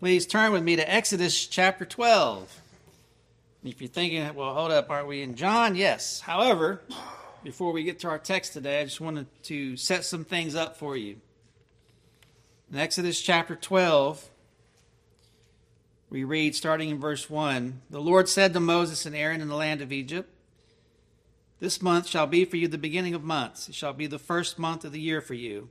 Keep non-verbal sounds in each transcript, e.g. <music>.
Please turn with me to Exodus chapter 12. If you're thinking, well, hold up, aren't we in John? Yes. However, before we get to our text today, I just wanted to set some things up for you. In Exodus chapter 12, we read starting in verse 1 The Lord said to Moses and Aaron in the land of Egypt, This month shall be for you the beginning of months. It shall be the first month of the year for you.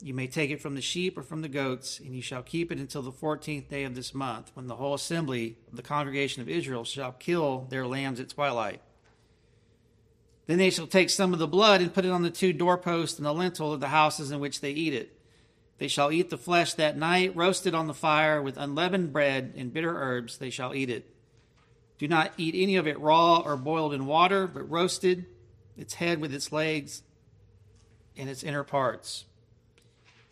You may take it from the sheep or from the goats, and you shall keep it until the fourteenth day of this month, when the whole assembly of the congregation of Israel shall kill their lambs at twilight. Then they shall take some of the blood and put it on the two doorposts and the lintel of the houses in which they eat it. They shall eat the flesh that night, roasted on the fire with unleavened bread and bitter herbs, they shall eat it. Do not eat any of it raw or boiled in water, but roasted, its head with its legs and its inner parts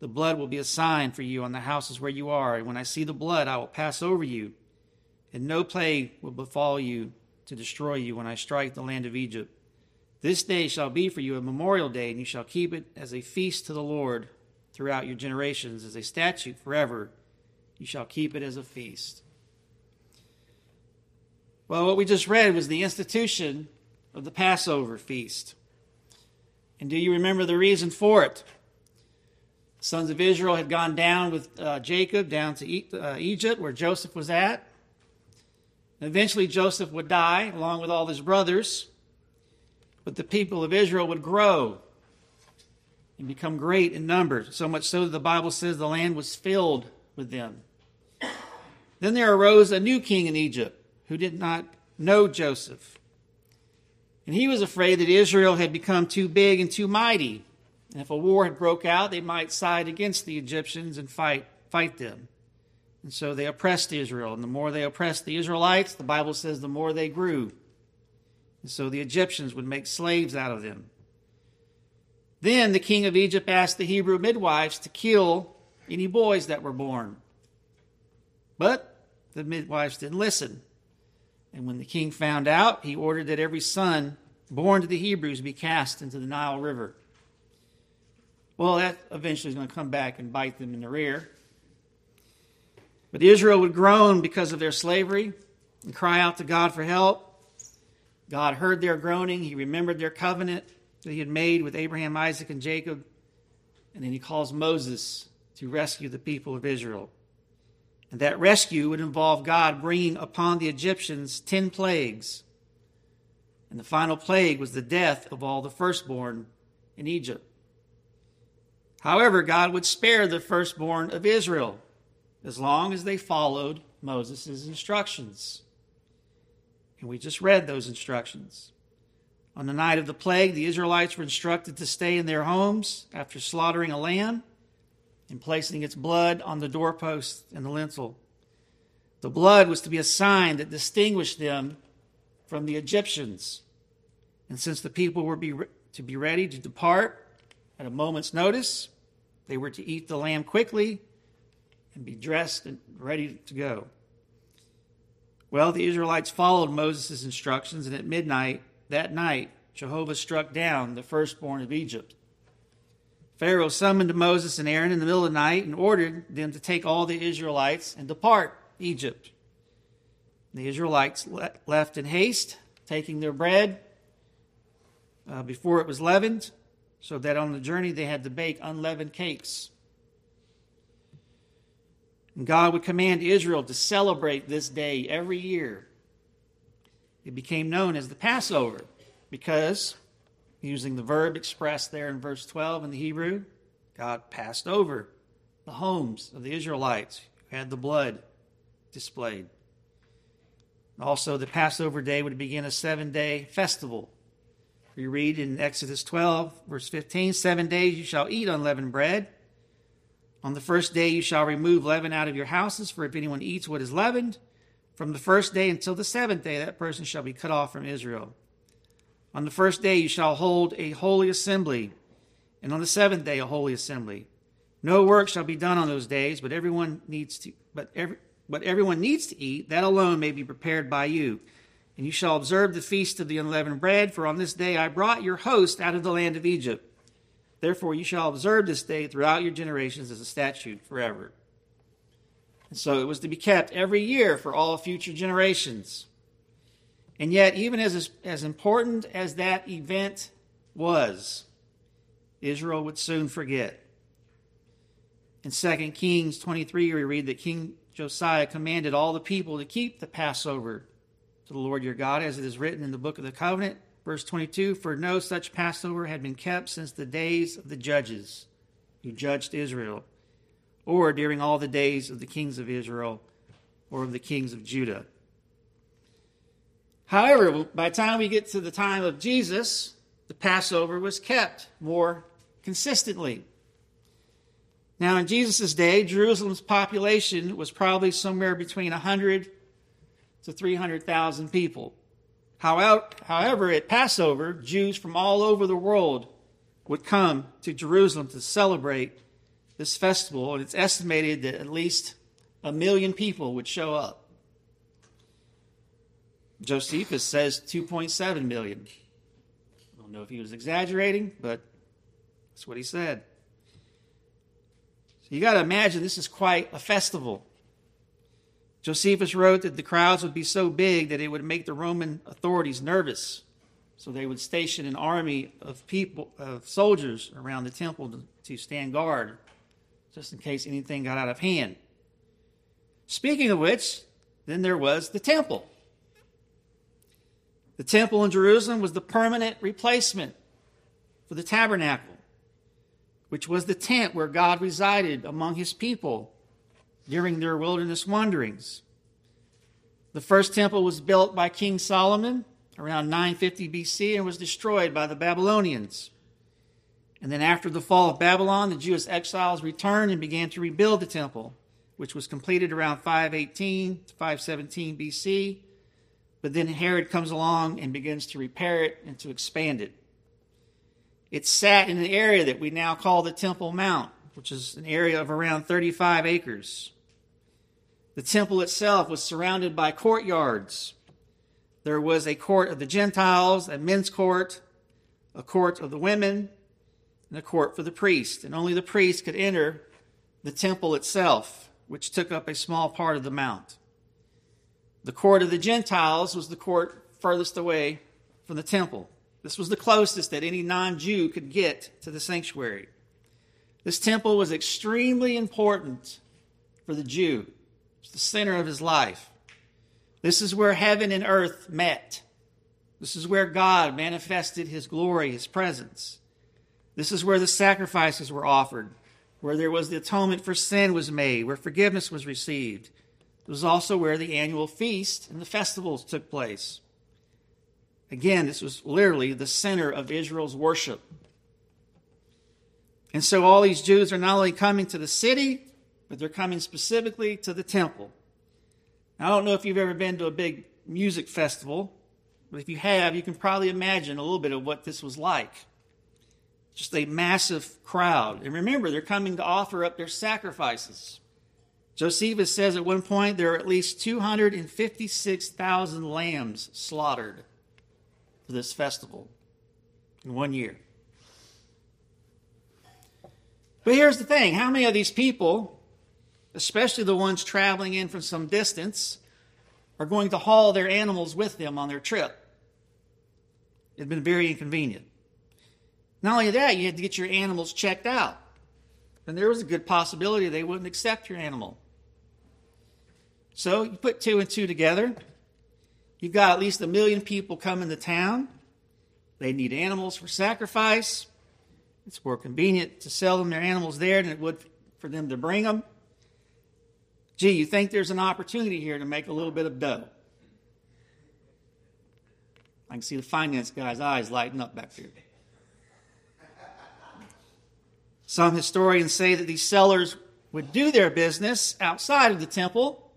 The blood will be a sign for you on the houses where you are. And when I see the blood, I will pass over you, and no plague will befall you to destroy you when I strike the land of Egypt. This day shall be for you a memorial day, and you shall keep it as a feast to the Lord throughout your generations, as a statute forever. You shall keep it as a feast. Well, what we just read was the institution of the Passover feast. And do you remember the reason for it? Sons of Israel had gone down with uh, Jacob down to e- uh, Egypt, where Joseph was at. Eventually, Joseph would die along with all his brothers, but the people of Israel would grow and become great in numbers, so much so that the Bible says the land was filled with them. Then there arose a new king in Egypt who did not know Joseph. And he was afraid that Israel had become too big and too mighty and if a war had broke out, they might side against the Egyptians and fight fight them. And so they oppressed Israel. And the more they oppressed the Israelites, the Bible says the more they grew. And so the Egyptians would make slaves out of them. Then the king of Egypt asked the Hebrew midwives to kill any boys that were born. But the midwives didn't listen. And when the king found out, he ordered that every son born to the Hebrews be cast into the Nile River. Well, that eventually is going to come back and bite them in the rear. But Israel would groan because of their slavery and cry out to God for help. God heard their groaning. He remembered their covenant that he had made with Abraham, Isaac, and Jacob. And then he calls Moses to rescue the people of Israel. And that rescue would involve God bringing upon the Egyptians 10 plagues. And the final plague was the death of all the firstborn in Egypt. However, God would spare the firstborn of Israel as long as they followed Moses' instructions. And we just read those instructions. On the night of the plague, the Israelites were instructed to stay in their homes after slaughtering a lamb and placing its blood on the doorpost and the lintel. The blood was to be a sign that distinguished them from the Egyptians. And since the people were be, to be ready to depart, at a moment's notice. They were to eat the lamb quickly and be dressed and ready to go. Well, the Israelites followed Moses' instructions, and at midnight that night, Jehovah struck down the firstborn of Egypt. Pharaoh summoned Moses and Aaron in the middle of the night and ordered them to take all the Israelites and depart Egypt. The Israelites left in haste, taking their bread uh, before it was leavened, so that on the journey they had to bake unleavened cakes. And God would command Israel to celebrate this day every year. It became known as the Passover because using the verb expressed there in verse 12 in the Hebrew. God passed over the homes of the Israelites who had the blood displayed. Also, the Passover day would begin a seven day festival. We read in Exodus 12, verse 15 Seven days you shall eat unleavened bread. On the first day you shall remove leaven out of your houses, for if anyone eats what is leavened, from the first day until the seventh day, that person shall be cut off from Israel. On the first day you shall hold a holy assembly, and on the seventh day a holy assembly. No work shall be done on those days, but everyone needs to but every what everyone needs to eat, that alone may be prepared by you. And you shall observe the feast of the unleavened bread, for on this day I brought your host out of the land of Egypt. Therefore you shall observe this day throughout your generations as a statute forever. And so it was to be kept every year for all future generations. And yet, even as, as important as that event was, Israel would soon forget. In 2 Kings 23, we read that King Josiah commanded all the people to keep the Passover to the Lord your God, as it is written in the book of the covenant. Verse 22 For no such Passover had been kept since the days of the judges who judged Israel, or during all the days of the kings of Israel or of the kings of Judah. However, by the time we get to the time of Jesus, the Passover was kept more consistently. Now, in Jesus' day, Jerusalem's population was probably somewhere between 100 to 300,000 people. However, at Passover, Jews from all over the world would come to Jerusalem to celebrate this festival, and it's estimated that at least a million people would show up. Josephus says 2.7 million. I don't know if he was exaggerating, but that's what he said. So you got to imagine this is quite a festival. Josephus wrote that the crowds would be so big that it would make the Roman authorities nervous. So they would station an army of people, of soldiers around the temple to, to stand guard, just in case anything got out of hand. Speaking of which, then there was the temple. The temple in Jerusalem was the permanent replacement for the tabernacle which was the tent where God resided among his people during their wilderness wanderings. The first temple was built by King Solomon around 950 BC and was destroyed by the Babylonians. And then, after the fall of Babylon, the Jewish exiles returned and began to rebuild the temple, which was completed around 518 to 517 BC. But then Herod comes along and begins to repair it and to expand it. It sat in an area that we now call the Temple Mount, which is an area of around 35 acres. The temple itself was surrounded by courtyards. There was a court of the Gentiles, a men's court, a court of the women, and a court for the priest. And only the priest could enter the temple itself, which took up a small part of the mount. The court of the Gentiles was the court furthest away from the temple. This was the closest that any non Jew could get to the sanctuary. This temple was extremely important for the Jew, it's the center of his life. This is where heaven and earth met. This is where God manifested his glory, his presence. This is where the sacrifices were offered, where there was the atonement for sin was made, where forgiveness was received. It was also where the annual feast and the festivals took place. Again, this was literally the center of Israel's worship. And so all these Jews are not only coming to the city, but they're coming specifically to the temple. Now, I don't know if you've ever been to a big music festival, but if you have, you can probably imagine a little bit of what this was like. Just a massive crowd. And remember, they're coming to offer up their sacrifices. Josephus says at one point there are at least 256,000 lambs slaughtered for this festival in one year. But here's the thing how many of these people, especially the ones traveling in from some distance, are going to haul their animals with them on their trip? It's been very inconvenient. Not only that, you had to get your animals checked out. And there was a good possibility they wouldn't accept your animal. So you put two and two together. You've got at least a million people coming to town. They need animals for sacrifice. It's more convenient to sell them their animals there than it would for them to bring them. Gee, you think there's an opportunity here to make a little bit of dough? I can see the finance guy's eyes lighting up back there. Some historians say that these sellers would do their business outside of the temple,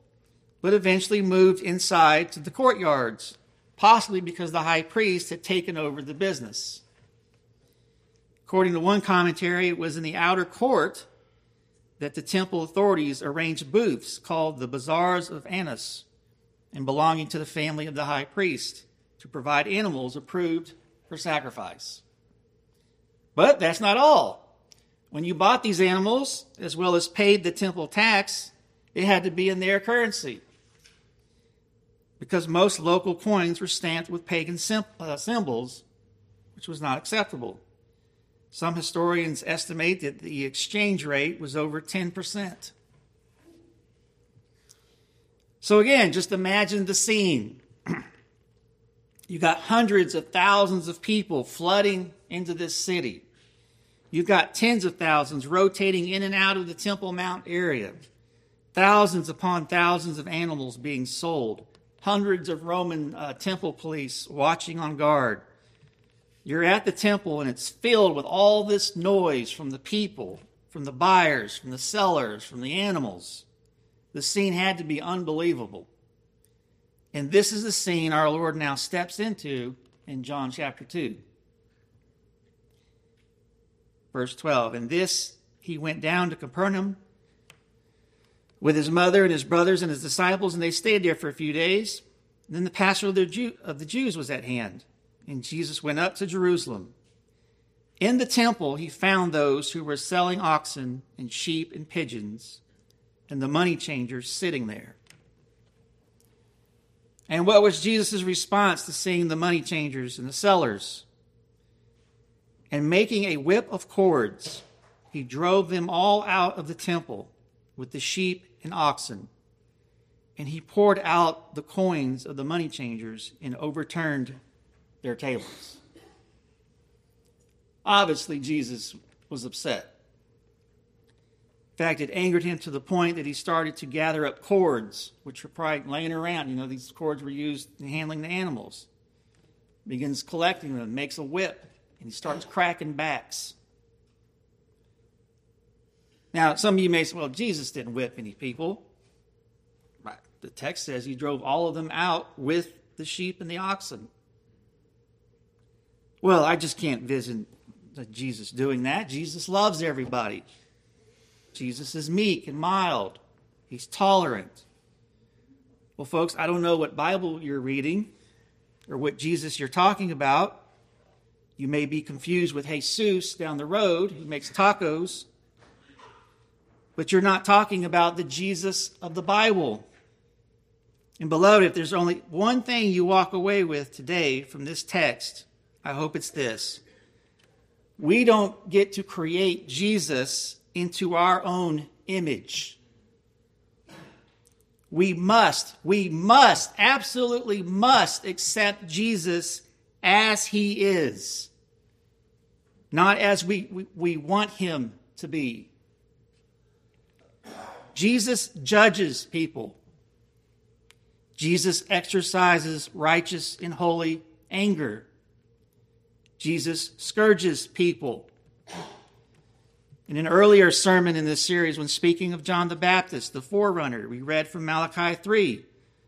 but eventually moved inside to the courtyards, possibly because the high priest had taken over the business. According to one commentary, it was in the outer court that the temple authorities arranged booths called the Bazaars of Annas and belonging to the family of the high priest to provide animals approved for sacrifice. But that's not all. When you bought these animals, as well as paid the temple tax, it had to be in their currency. Because most local coins were stamped with pagan uh, symbols, which was not acceptable. Some historians estimate that the exchange rate was over 10%. So, again, just imagine the scene. <clears throat> you got hundreds of thousands of people flooding into this city. You've got tens of thousands rotating in and out of the Temple Mount area. Thousands upon thousands of animals being sold. Hundreds of Roman uh, temple police watching on guard. You're at the temple and it's filled with all this noise from the people, from the buyers, from the sellers, from the animals. The scene had to be unbelievable. And this is the scene our Lord now steps into in John chapter 2. Verse 12. And this he went down to Capernaum with his mother and his brothers and his disciples, and they stayed there for a few days. And then the Passover of the, Jew, of the Jews was at hand and Jesus went up to Jerusalem. In the temple, he found those who were selling oxen and sheep and pigeons, and the money changers sitting there. And what was Jesus' response to seeing the money changers and the sellers? And making a whip of cords, he drove them all out of the temple with the sheep and oxen. And he poured out the coins of the money changers and overturned their tables. Obviously, Jesus was upset. In fact, it angered him to the point that he started to gather up cords, which were probably laying around. You know, these cords were used in handling the animals. Begins collecting them, makes a whip, and he starts cracking backs. Now, some of you may say, well, Jesus didn't whip any people. Right. The text says he drove all of them out with the sheep and the oxen. Well, I just can't visit Jesus doing that. Jesus loves everybody. Jesus is meek and mild, he's tolerant. Well, folks, I don't know what Bible you're reading or what Jesus you're talking about. You may be confused with Jesus down the road who makes tacos, but you're not talking about the Jesus of the Bible. And beloved, if there's only one thing you walk away with today from this text, I hope it's this. We don't get to create Jesus into our own image. We must, we must, absolutely must accept Jesus as he is, not as we, we, we want him to be. Jesus judges people. Jesus exercises righteous and holy anger. Jesus scourges people. In an earlier sermon in this series, when speaking of John the Baptist, the forerunner, we read from Malachi 3,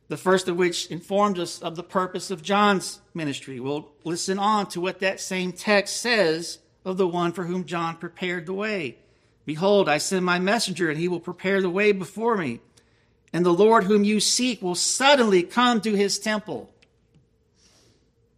the first of which informed us of the purpose of John's ministry. We'll listen on to what that same text says of the one for whom John prepared the way. Behold, I send my messenger, and he will prepare the way before me. And the Lord whom you seek will suddenly come to his temple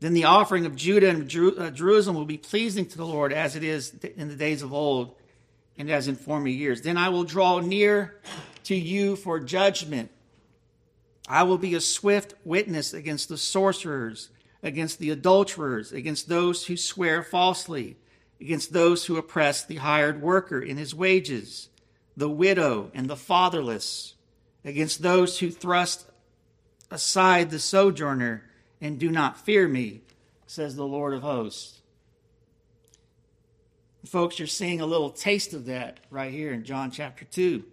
Then the offering of Judah and uh, Jerusalem will be pleasing to the Lord as it is in the days of old and as in former years. Then I will draw near to you for judgment. I will be a swift witness against the sorcerers, against the adulterers, against those who swear falsely, against those who oppress the hired worker in his wages, the widow and the fatherless, against those who thrust aside the sojourner and do not fear me, says the Lord of hosts. Folks, you're seeing a little taste of that right here in John chapter 2.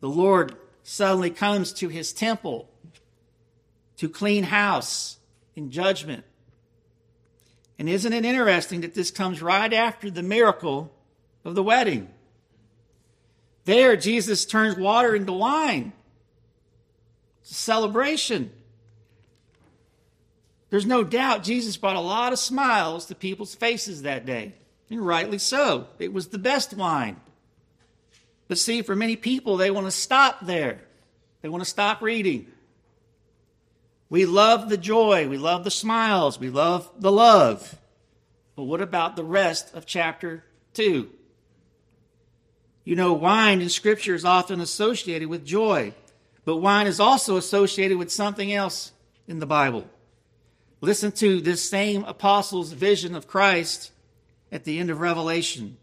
The Lord suddenly comes to his temple to clean house in judgment. And isn't it interesting that this comes right after the miracle of the wedding? There, Jesus turns water into wine. It's a celebration. There's no doubt Jesus brought a lot of smiles to people's faces that day, and rightly so. It was the best wine. But see, for many people, they want to stop there. They want to stop reading. We love the joy, we love the smiles, we love the love. But what about the rest of chapter 2? You know, wine in Scripture is often associated with joy, but wine is also associated with something else in the Bible. Listen to this same apostle's vision of Christ at the end of Revelation.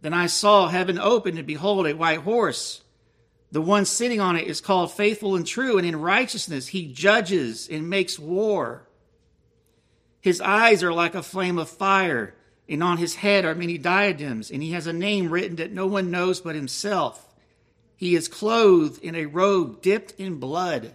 Then I saw heaven open, and behold, a white horse. The one sitting on it is called faithful and true, and in righteousness he judges and makes war. His eyes are like a flame of fire, and on his head are many diadems, and he has a name written that no one knows but himself. He is clothed in a robe dipped in blood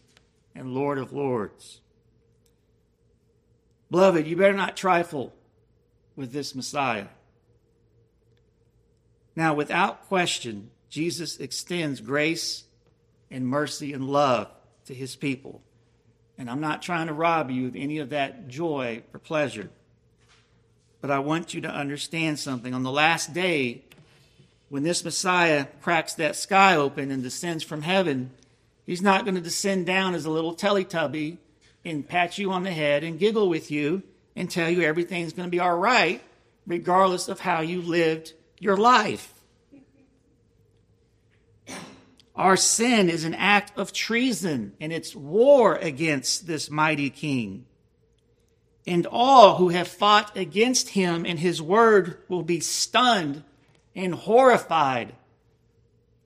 and Lord of Lords. Beloved, you better not trifle with this Messiah. Now, without question, Jesus extends grace and mercy and love to his people. And I'm not trying to rob you of any of that joy or pleasure. But I want you to understand something. On the last day, when this Messiah cracks that sky open and descends from heaven, He's not going to descend down as a little Teletubby and pat you on the head and giggle with you and tell you everything's going to be all right, regardless of how you lived your life. Our sin is an act of treason, and it's war against this mighty king. And all who have fought against him and his word will be stunned and horrified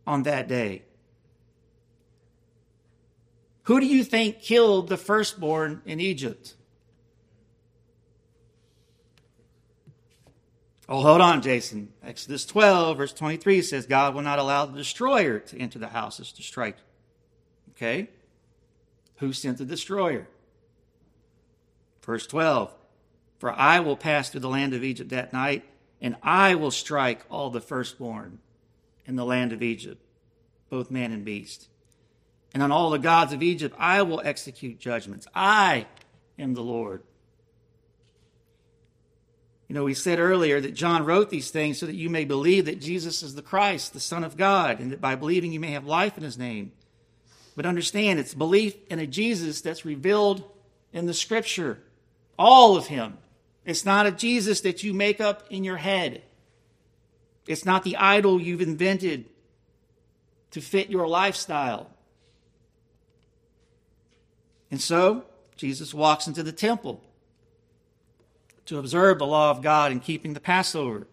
on that day. Who do you think killed the firstborn in Egypt? Oh, hold on, Jason. Exodus 12, verse 23 says, God will not allow the destroyer to enter the houses to strike. Okay? Who sent the destroyer? Verse 12, For I will pass through the land of Egypt that night, and I will strike all the firstborn in the land of Egypt, both man and beast and on all the gods of Egypt I will execute judgments. I am the Lord. You know, we said earlier that John wrote these things so that you may believe that Jesus is the Christ, the Son of God, and that by believing you may have life in his name. But understand, it's belief in a Jesus that's revealed in the scripture. All of him. It's not a Jesus that you make up in your head. It's not the idol you've invented to fit your lifestyle. And so, Jesus walks into the temple to observe the law of God in keeping the Passover,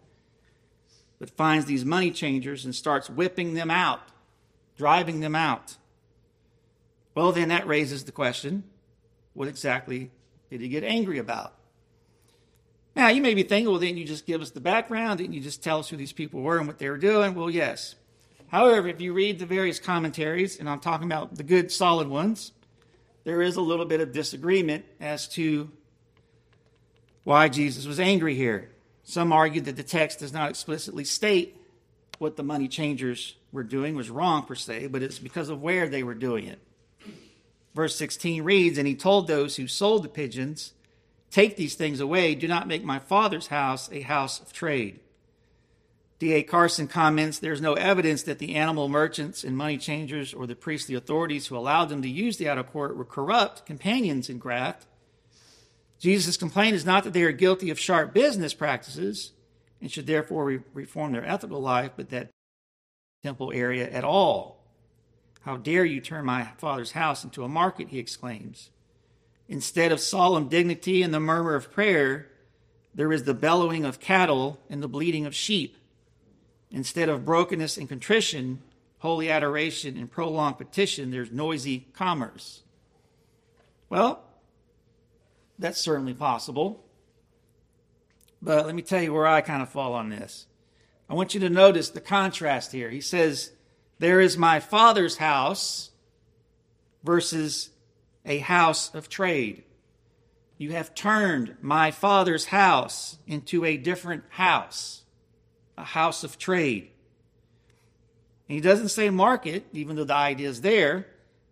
but finds these money changers and starts whipping them out, driving them out. Well, then that raises the question what exactly did he get angry about? Now, you may be thinking, well, didn't you just give us the background? Didn't you just tell us who these people were and what they were doing? Well, yes. However, if you read the various commentaries, and I'm talking about the good, solid ones, there is a little bit of disagreement as to why Jesus was angry here. Some argue that the text does not explicitly state what the money changers were doing was wrong per se, but it's because of where they were doing it. Verse 16 reads, And he told those who sold the pigeons, Take these things away. Do not make my father's house a house of trade. D.A. Carson comments there's no evidence that the animal merchants and money changers or the priestly authorities who allowed them to use the outer court were corrupt companions in graft. Jesus' complaint is not that they are guilty of sharp business practices and should therefore re- reform their ethical life, but that temple area at all. How dare you turn my father's house into a market, he exclaims. Instead of solemn dignity and the murmur of prayer, there is the bellowing of cattle and the bleating of sheep. Instead of brokenness and contrition, holy adoration, and prolonged petition, there's noisy commerce. Well, that's certainly possible. But let me tell you where I kind of fall on this. I want you to notice the contrast here. He says, There is my father's house versus a house of trade. You have turned my father's house into a different house a house of trade. And he doesn't say market, even though the idea is there.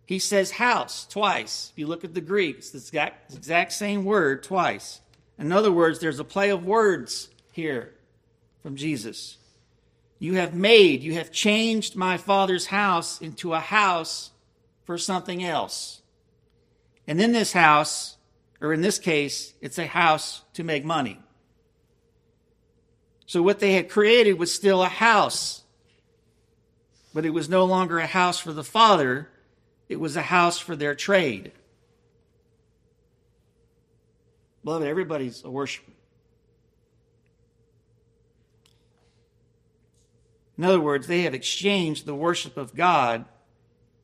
He says house twice. If you look at the Greek, it's the exact, exact same word twice. In other words, there's a play of words here from Jesus. You have made, you have changed my father's house into a house for something else. And in this house, or in this case, it's a house to make money. So what they had created was still a house. But it was no longer a house for the Father, it was a house for their trade. Beloved, everybody's a worshiper. In other words, they have exchanged the worship of God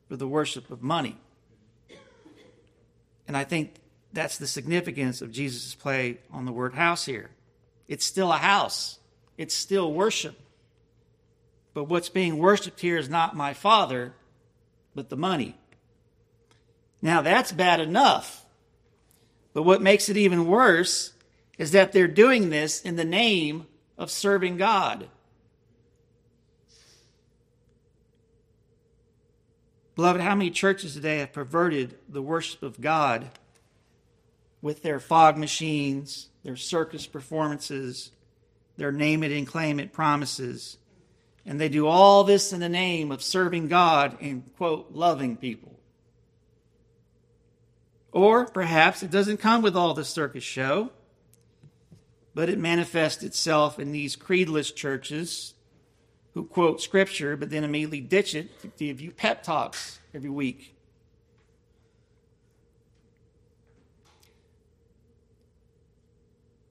for the worship of money. And I think that's the significance of Jesus' play on the word house here. It's still a house it's still worship. But what's being worshiped here is not my Father, but the money. Now, that's bad enough. But what makes it even worse is that they're doing this in the name of serving God. Beloved, how many churches today have perverted the worship of God with their fog machines, their circus performances, their name it and claim it promises. And they do all this in the name of serving God and, quote, loving people. Or perhaps it doesn't come with all the circus show, but it manifests itself in these creedless churches who quote scripture but then immediately ditch it to give you pep talks every week.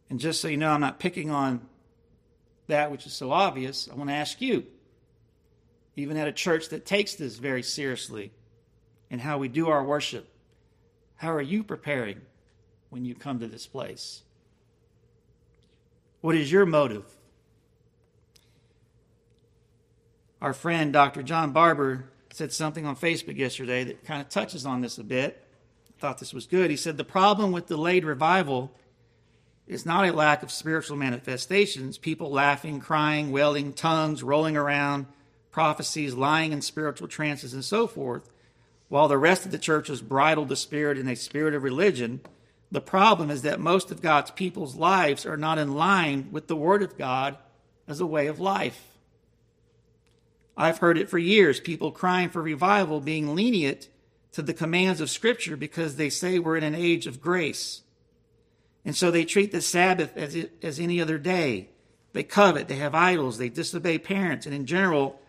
And just so you know, I'm not picking on that which is so obvious, I want to ask you, even at a church that takes this very seriously and how we do our worship, how are you preparing when you come to this place? What is your motive? Our friend Dr. John Barber said something on Facebook yesterday that kind of touches on this a bit. I thought this was good. He said the problem with delayed revival is not a lack of spiritual manifestations, people laughing, crying, wailing, tongues, rolling around, prophecies, lying in spiritual trances, and so forth, while the rest of the church has bridled the spirit in a spirit of religion. The problem is that most of God's people's lives are not in line with the Word of God as a way of life. I've heard it for years people crying for revival being lenient to the commands of Scripture because they say we're in an age of grace. And so they treat the Sabbath as, as any other day. They covet, they have idols, they disobey parents, and in general,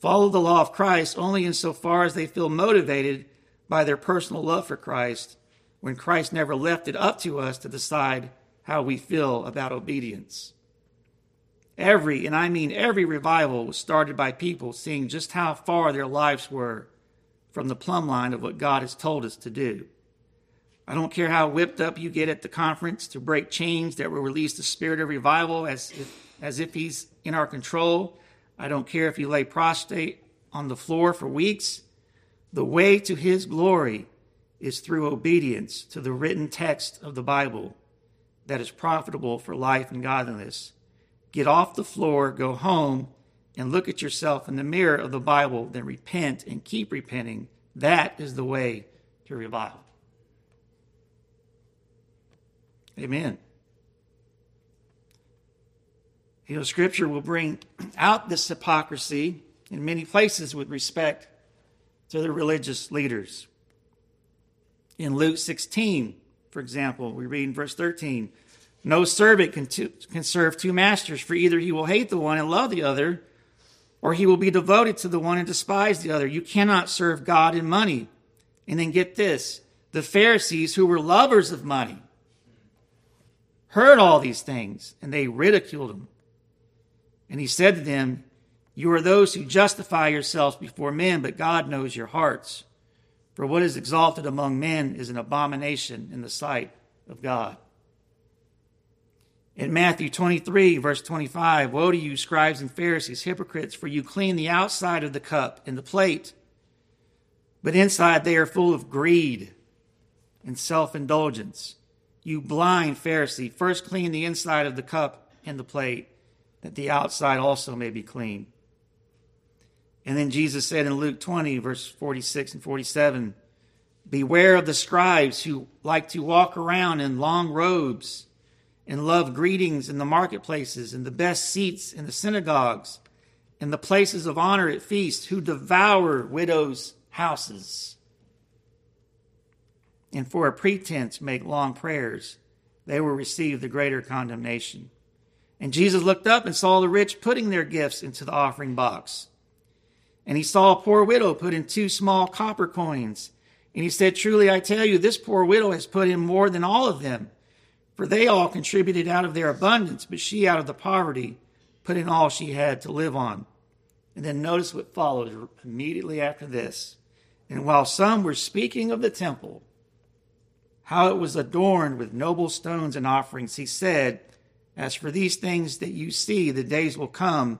follow the law of Christ only insofar as they feel motivated by their personal love for Christ, when Christ never left it up to us to decide how we feel about obedience. Every, and I mean every revival, was started by people seeing just how far their lives were from the plumb line of what God has told us to do. I don't care how whipped up you get at the conference to break chains that will release the spirit of revival as if, as if he's in our control. I don't care if you lay prostrate on the floor for weeks. The way to his glory is through obedience to the written text of the Bible that is profitable for life and godliness. Get off the floor, go home, and look at yourself in the mirror of the Bible, then repent and keep repenting. That is the way to revival. Amen. You know, Scripture will bring out this hypocrisy in many places with respect to the religious leaders. In Luke 16, for example, we read in verse 13 No servant can, can serve two masters, for either he will hate the one and love the other, or he will be devoted to the one and despise the other. You cannot serve God and money. And then get this the Pharisees, who were lovers of money, heard all these things, and they ridiculed him. And he said to them, You are those who justify yourselves before men, but God knows your hearts. For what is exalted among men is an abomination in the sight of God. In Matthew 23, verse 25, Woe to you, scribes and Pharisees, hypocrites, for you clean the outside of the cup and the plate, but inside they are full of greed and self indulgence. You blind Pharisee, first clean the inside of the cup and the plate, that the outside also may be clean. And then Jesus said in Luke 20, verse 46 and 47, Beware of the scribes who like to walk around in long robes and love greetings in the marketplaces and the best seats in the synagogues and the places of honor at feasts, who devour widows' houses. And for a pretense make long prayers, they will receive the greater condemnation. And Jesus looked up and saw the rich putting their gifts into the offering box. And he saw a poor widow put in two small copper coins. And he said, Truly I tell you, this poor widow has put in more than all of them. For they all contributed out of their abundance, but she out of the poverty put in all she had to live on. And then notice what followed immediately after this. And while some were speaking of the temple, how it was adorned with noble stones and offerings, he said, As for these things that you see, the days will come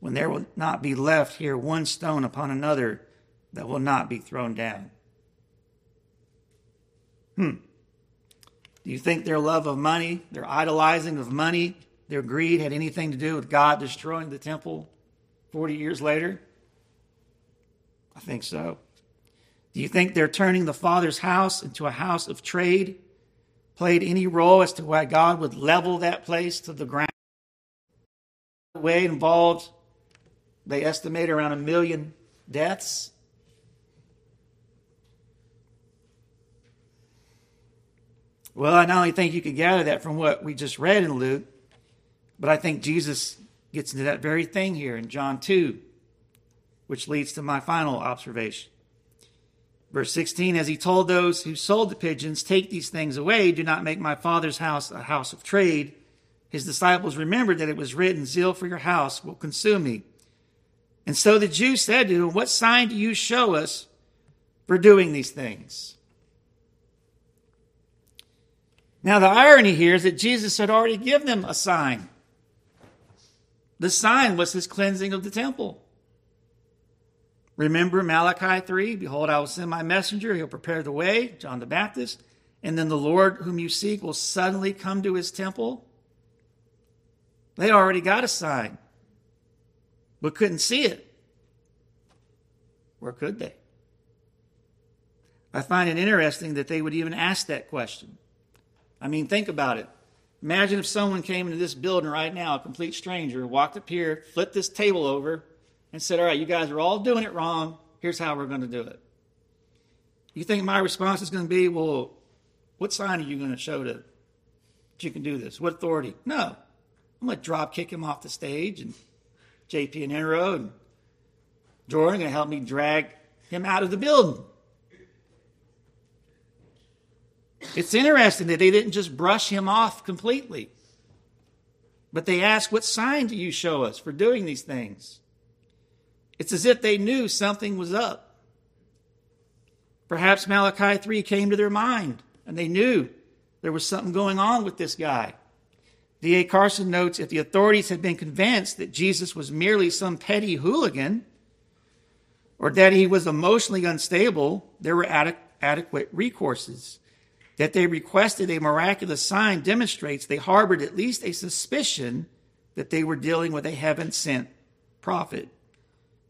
when there will not be left here one stone upon another that will not be thrown down. Hmm. Do you think their love of money, their idolizing of money, their greed had anything to do with God destroying the temple 40 years later? I think so. Do you think they're turning the Father's house into a house of trade played any role as to why God would level that place to the ground? The way involved they estimate around a million deaths. Well, I not only think you could gather that from what we just read in Luke, but I think Jesus gets into that very thing here in John 2, which leads to my final observation. Verse 16, as he told those who sold the pigeons, Take these things away, do not make my father's house a house of trade. His disciples remembered that it was written, Zeal for your house will consume me. And so the Jews said to him, What sign do you show us for doing these things? Now, the irony here is that Jesus had already given them a sign. The sign was his cleansing of the temple. Remember Malachi 3 Behold, I will send my messenger, he'll prepare the way, John the Baptist, and then the Lord whom you seek will suddenly come to his temple. They already got a sign but couldn't see it. Where could they? I find it interesting that they would even ask that question. I mean, think about it. Imagine if someone came into this building right now, a complete stranger, walked up here, flipped this table over, and said, All right, you guys are all doing it wrong. Here's how we're going to do it. You think my response is going to be, Well, what sign are you going to show to that you can do this? What authority? No. I'm going to drop kick him off the stage and JP and Enro and Jordan are going to help me drag him out of the building. It's interesting that they didn't just brush him off completely, but they asked, What sign do you show us for doing these things? It's as if they knew something was up. Perhaps Malachi 3 came to their mind and they knew there was something going on with this guy. D.A. Carson notes if the authorities had been convinced that Jesus was merely some petty hooligan or that he was emotionally unstable, there were adequate recourses. That they requested a miraculous sign demonstrates they harbored at least a suspicion that they were dealing with a heaven sent prophet.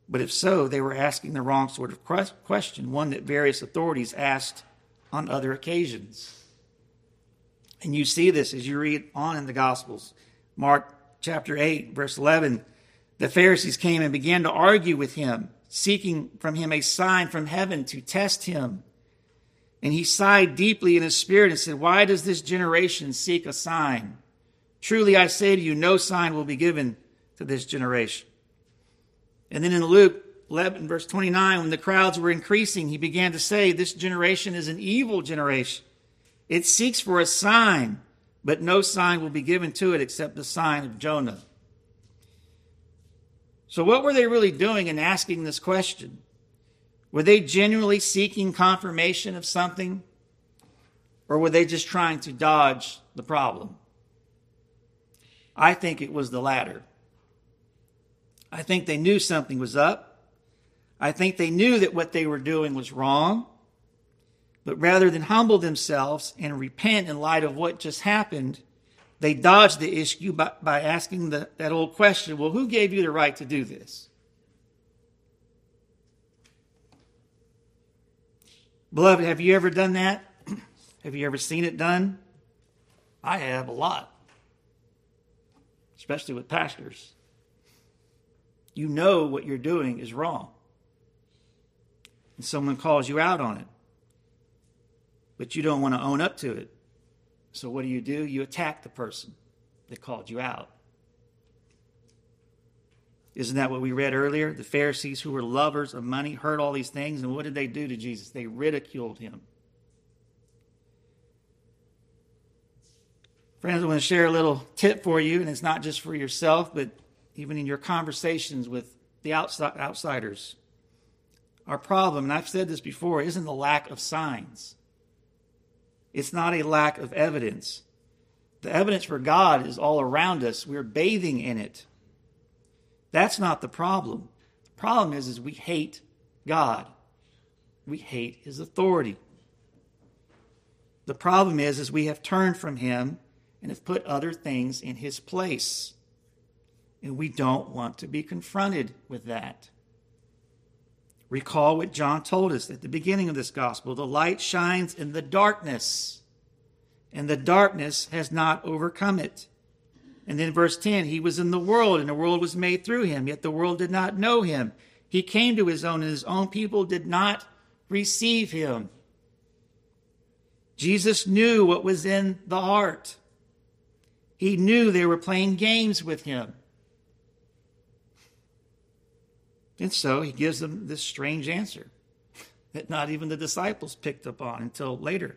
But if so, they were asking the wrong sort of question, one that various authorities asked on other occasions. And you see this as you read on in the Gospels. Mark chapter 8, verse 11. The Pharisees came and began to argue with him, seeking from him a sign from heaven to test him. And he sighed deeply in his spirit and said, Why does this generation seek a sign? Truly I say to you, no sign will be given to this generation. And then in Luke 11, verse 29, when the crowds were increasing, he began to say, This generation is an evil generation. It seeks for a sign, but no sign will be given to it except the sign of Jonah. So, what were they really doing in asking this question? Were they genuinely seeking confirmation of something? Or were they just trying to dodge the problem? I think it was the latter. I think they knew something was up. I think they knew that what they were doing was wrong. But rather than humble themselves and repent in light of what just happened, they dodged the issue by, by asking the, that old question well, who gave you the right to do this? Beloved, have you ever done that? <clears throat> have you ever seen it done? I have a lot, especially with pastors. You know what you're doing is wrong. And someone calls you out on it, but you don't want to own up to it. So what do you do? You attack the person that called you out. Isn't that what we read earlier? The Pharisees, who were lovers of money, heard all these things, and what did they do to Jesus? They ridiculed him. Friends, I want to share a little tip for you, and it's not just for yourself, but even in your conversations with the outside, outsiders. Our problem, and I've said this before, isn't the lack of signs. It's not a lack of evidence. The evidence for God is all around us. We're bathing in it. That's not the problem. The problem is, is we hate God. We hate his authority. The problem is, is we have turned from him and have put other things in his place. And we don't want to be confronted with that. Recall what John told us at the beginning of this gospel the light shines in the darkness, and the darkness has not overcome it. And then verse 10 He was in the world, and the world was made through him, yet the world did not know him. He came to his own, and his own people did not receive him. Jesus knew what was in the heart. He knew they were playing games with him. And so he gives them this strange answer that not even the disciples picked up on until later.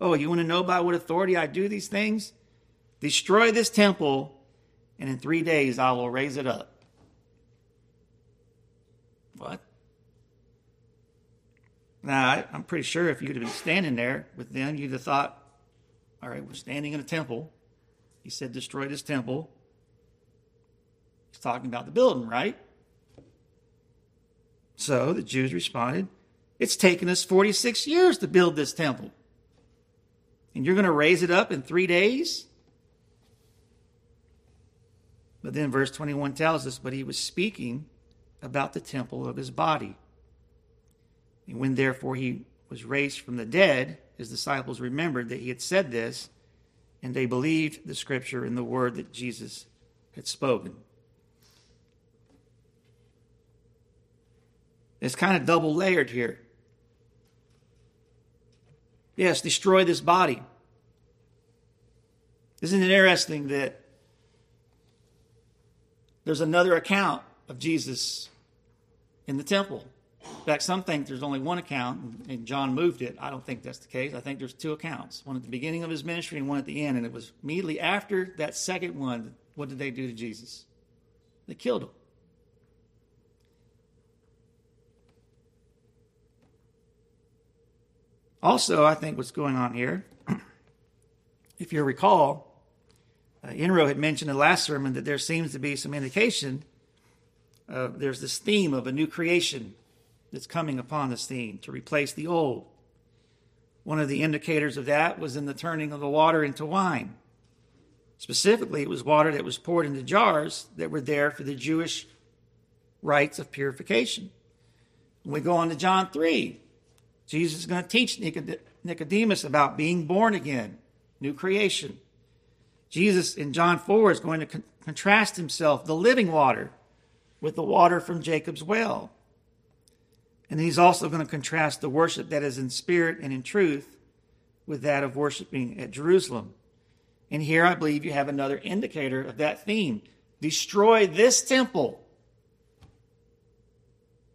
Oh, you want to know by what authority I do these things? Destroy this temple, and in three days I will raise it up. What? Now, I, am pretty sure if you'd have been standing there with them, you'd have thought, all right, we're standing in a temple. He said, destroy this temple. He's talking about the building, right? So the Jews responded, It's taken us 46 years to build this temple. And you're going to raise it up in three days? But then verse 21 tells us, But he was speaking about the temple of his body. And when therefore he was raised from the dead, his disciples remembered that he had said this, and they believed the scripture and the word that Jesus had spoken. It's kind of double layered here. Yes, destroy this body. Isn't it interesting that there's another account of Jesus in the temple? In fact, some think there's only one account, and John moved it. I don't think that's the case. I think there's two accounts one at the beginning of his ministry and one at the end. And it was immediately after that second one, what did they do to Jesus? They killed him. Also, I think what's going on here, <clears throat> if you recall, uh, Enro had mentioned in the last sermon that there seems to be some indication there's this theme of a new creation that's coming upon the scene to replace the old. One of the indicators of that was in the turning of the water into wine. Specifically, it was water that was poured into jars that were there for the Jewish rites of purification. When we go on to John 3, Jesus is going to teach Nicodemus about being born again, new creation. Jesus in John 4 is going to con- contrast himself, the living water, with the water from Jacob's well. And he's also going to contrast the worship that is in spirit and in truth with that of worshiping at Jerusalem. And here I believe you have another indicator of that theme. Destroy this temple.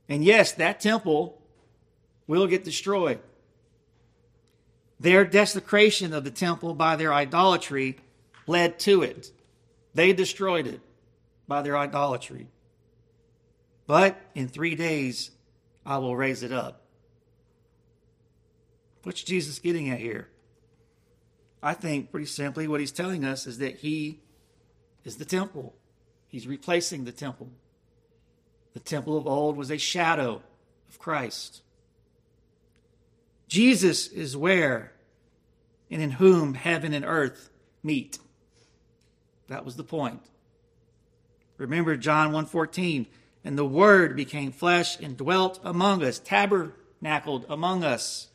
And yes, that temple will get destroyed. Their desecration of the temple by their idolatry led to it. They destroyed it by their idolatry. But in three days, I will raise it up. What's Jesus getting at here? I think pretty simply what he's telling us is that he is the temple. He's replacing the temple. The temple of old was a shadow of Christ. Jesus is where and in whom heaven and earth meet. That was the point. Remember John 1:14, and the word became flesh and dwelt among us, tabernacled among us.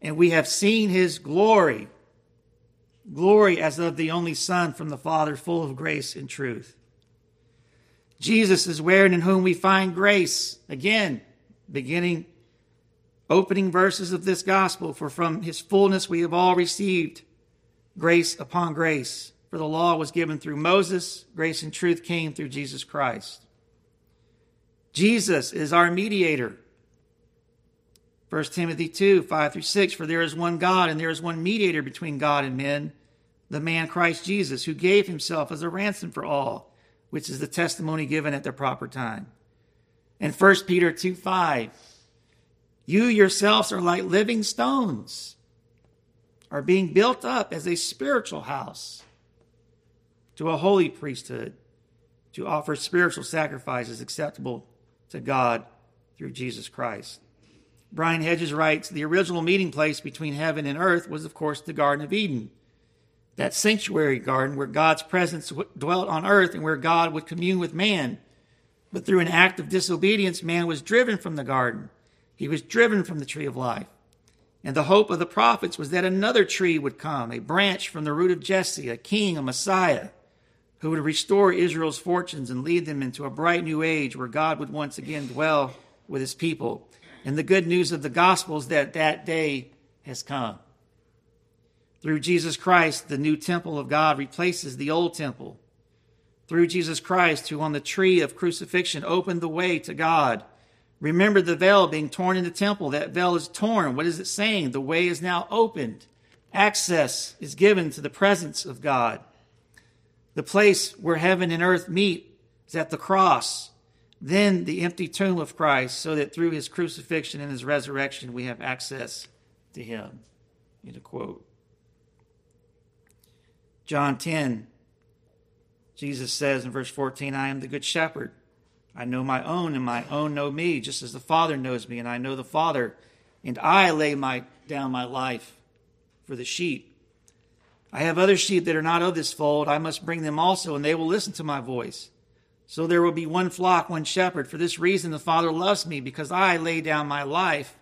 And we have seen his glory, glory as of the only Son from the Father, full of grace and truth. Jesus is where and in whom we find grace. Again, beginning, opening verses of this gospel, for from his fullness we have all received grace upon grace. For the law was given through Moses, grace and truth came through Jesus Christ. Jesus is our mediator. 1 Timothy 2 5 through 6 For there is one God, and there is one mediator between God and men, the man Christ Jesus, who gave himself as a ransom for all, which is the testimony given at the proper time. And 1 Peter 2 5 You yourselves are like living stones, are being built up as a spiritual house to a holy priesthood to offer spiritual sacrifices acceptable to God through Jesus Christ. Brian Hedges writes The original meeting place between heaven and earth was, of course, the Garden of Eden, that sanctuary garden where God's presence dwelt on earth and where God would commune with man. But through an act of disobedience, man was driven from the garden. He was driven from the tree of life. And the hope of the prophets was that another tree would come, a branch from the root of Jesse, a king, a Messiah who would restore Israel's fortunes and lead them into a bright new age where God would once again dwell with his people. And the good news of the gospel is that that day has come. Through Jesus Christ, the new temple of God replaces the old temple. Through Jesus Christ, who on the tree of crucifixion opened the way to God. Remember the veil being torn in the temple. That veil is torn. What is it saying? The way is now opened. Access is given to the presence of God. The place where heaven and earth meet is at the cross, then the empty tomb of Christ, so that through his crucifixion and his resurrection we have access to him. Need a quote. John 10, Jesus says in verse 14, I am the good shepherd. I know my own, and my own know me, just as the Father knows me, and I know the Father, and I lay my, down my life for the sheep. I have other sheep that are not of this fold. I must bring them also, and they will listen to my voice. So there will be one flock, one shepherd. For this reason, the Father loves me, because I lay down my life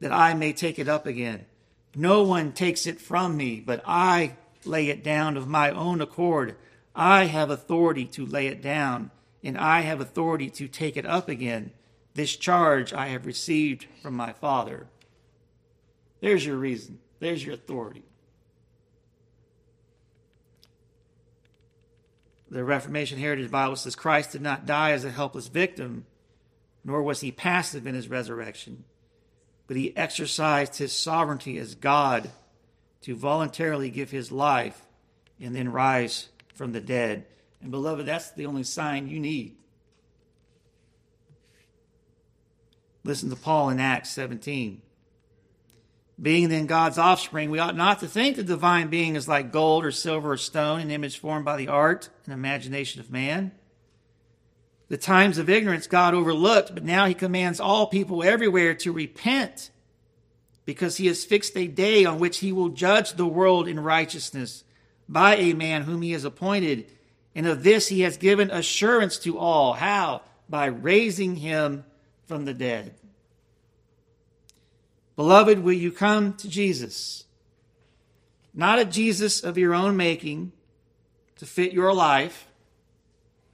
that I may take it up again. No one takes it from me, but I lay it down of my own accord. I have authority to lay it down, and I have authority to take it up again. This charge I have received from my Father. There's your reason. There's your authority. the Reformation Heritage Bible says Christ did not die as a helpless victim, nor was he passive in his resurrection, but he exercised his sovereignty as God to voluntarily give his life and then rise from the dead. And beloved, that's the only sign you need. Listen to Paul in Acts 17. Being then God's offspring, we ought not to think the divine being is like gold or silver or stone, an image formed by the art and imagination of man. The times of ignorance God overlooked, but now he commands all people everywhere to repent because he has fixed a day on which he will judge the world in righteousness by a man whom he has appointed. And of this he has given assurance to all. How? By raising him from the dead. Beloved, will you come to Jesus? Not a Jesus of your own making to fit your life,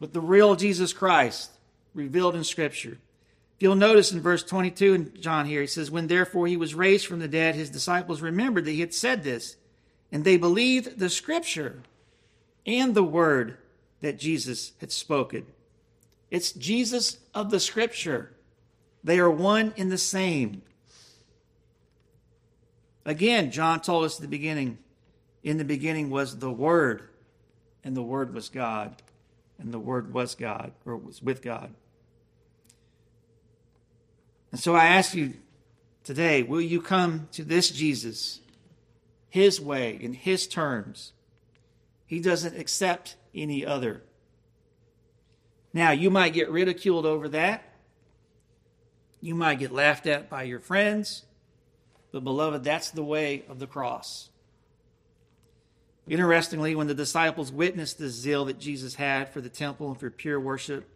but the real Jesus Christ revealed in Scripture. You'll notice in verse 22 in John here, he says, When therefore he was raised from the dead, his disciples remembered that he had said this, and they believed the scripture and the word that Jesus had spoken. It's Jesus of the scripture. They are one in the same. Again, John told us at the beginning, in the beginning was the Word, and the Word was God, and the Word was God, or was with God. And so I ask you today will you come to this Jesus, his way, in his terms? He doesn't accept any other. Now, you might get ridiculed over that. You might get laughed at by your friends. But, beloved, that's the way of the cross. Interestingly, when the disciples witnessed the zeal that Jesus had for the temple and for pure worship,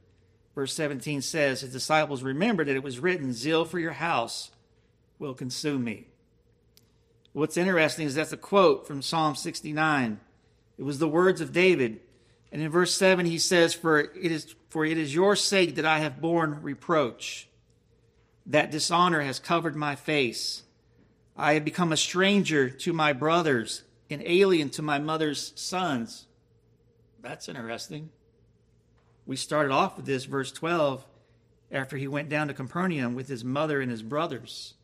verse 17 says, His disciples remembered that it was written, Zeal for your house will consume me. What's interesting is that's a quote from Psalm 69. It was the words of David. And in verse 7 he says, For it is for it is your sake that I have borne reproach. That dishonor has covered my face. I have become a stranger to my brothers, an alien to my mother's sons. That's interesting. We started off with this, verse 12, after he went down to Capernaum with his mother and his brothers.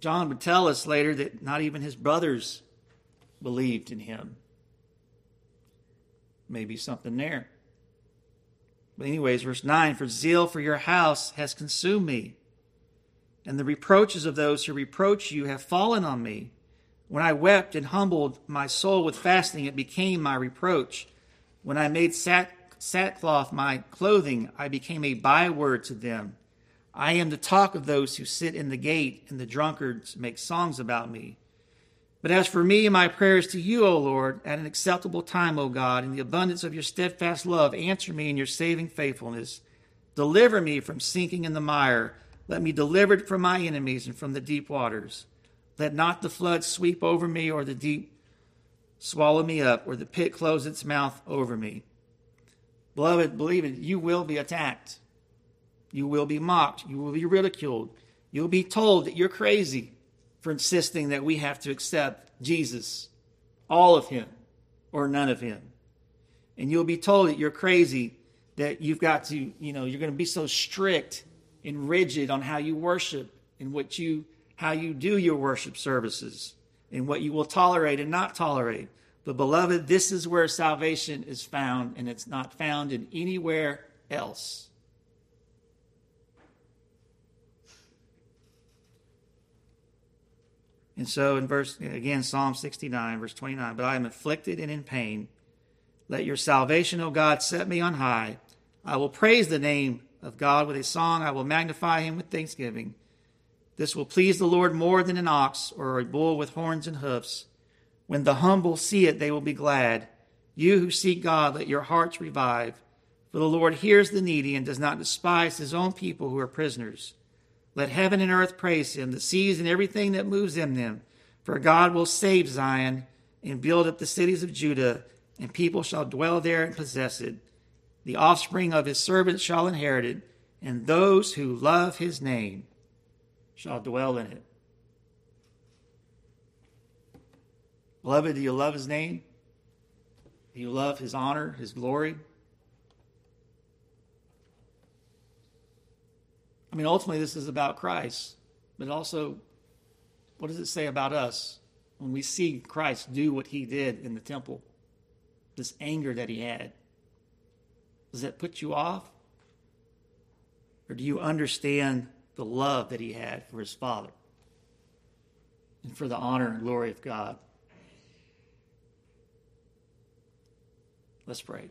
John would tell us later that not even his brothers believed in him. Maybe something there. But, anyways, verse 9 For zeal for your house has consumed me, and the reproaches of those who reproach you have fallen on me. When I wept and humbled my soul with fasting, it became my reproach. When I made sack sackcloth my clothing, I became a byword to them. I am the talk of those who sit in the gate, and the drunkards make songs about me. But as for me my prayers to you, O Lord, at an acceptable time, O God, in the abundance of your steadfast love, answer me in your saving faithfulness. Deliver me from sinking in the mire. Let me delivered from my enemies and from the deep waters. Let not the flood sweep over me, or the deep swallow me up, or the pit close its mouth over me. Beloved, believe it, you will be attacked. You will be mocked. You will be ridiculed. You'll be told that you're crazy for insisting that we have to accept Jesus, all of him, or none of him. And you'll be told that you're crazy, that you've got to, you know, you're going to be so strict and rigid on how you worship and what you how you do your worship services and what you will tolerate and not tolerate. But, beloved, this is where salvation is found, and it's not found in anywhere else. And so, in verse, again, Psalm 69, verse 29, but I am afflicted and in pain. Let your salvation, O God, set me on high. I will praise the name of God with a song. I will magnify him with thanksgiving. This will please the Lord more than an ox or a bull with horns and hoofs. When the humble see it, they will be glad. You who seek God, let your hearts revive. For the Lord hears the needy and does not despise his own people who are prisoners. Let heaven and earth praise him, the seas and everything that moves in them. For God will save Zion and build up the cities of Judah, and people shall dwell there and possess it. The offspring of his servants shall inherit it, and those who love his name shall dwell in it. Beloved, do you love his name? Do you love his honor, his glory? Mean, ultimately, this is about Christ, but also, what does it say about us when we see Christ do what he did in the temple? This anger that he had. Does that put you off? Or do you understand the love that he had for his Father and for the honor and glory of God? Let's pray.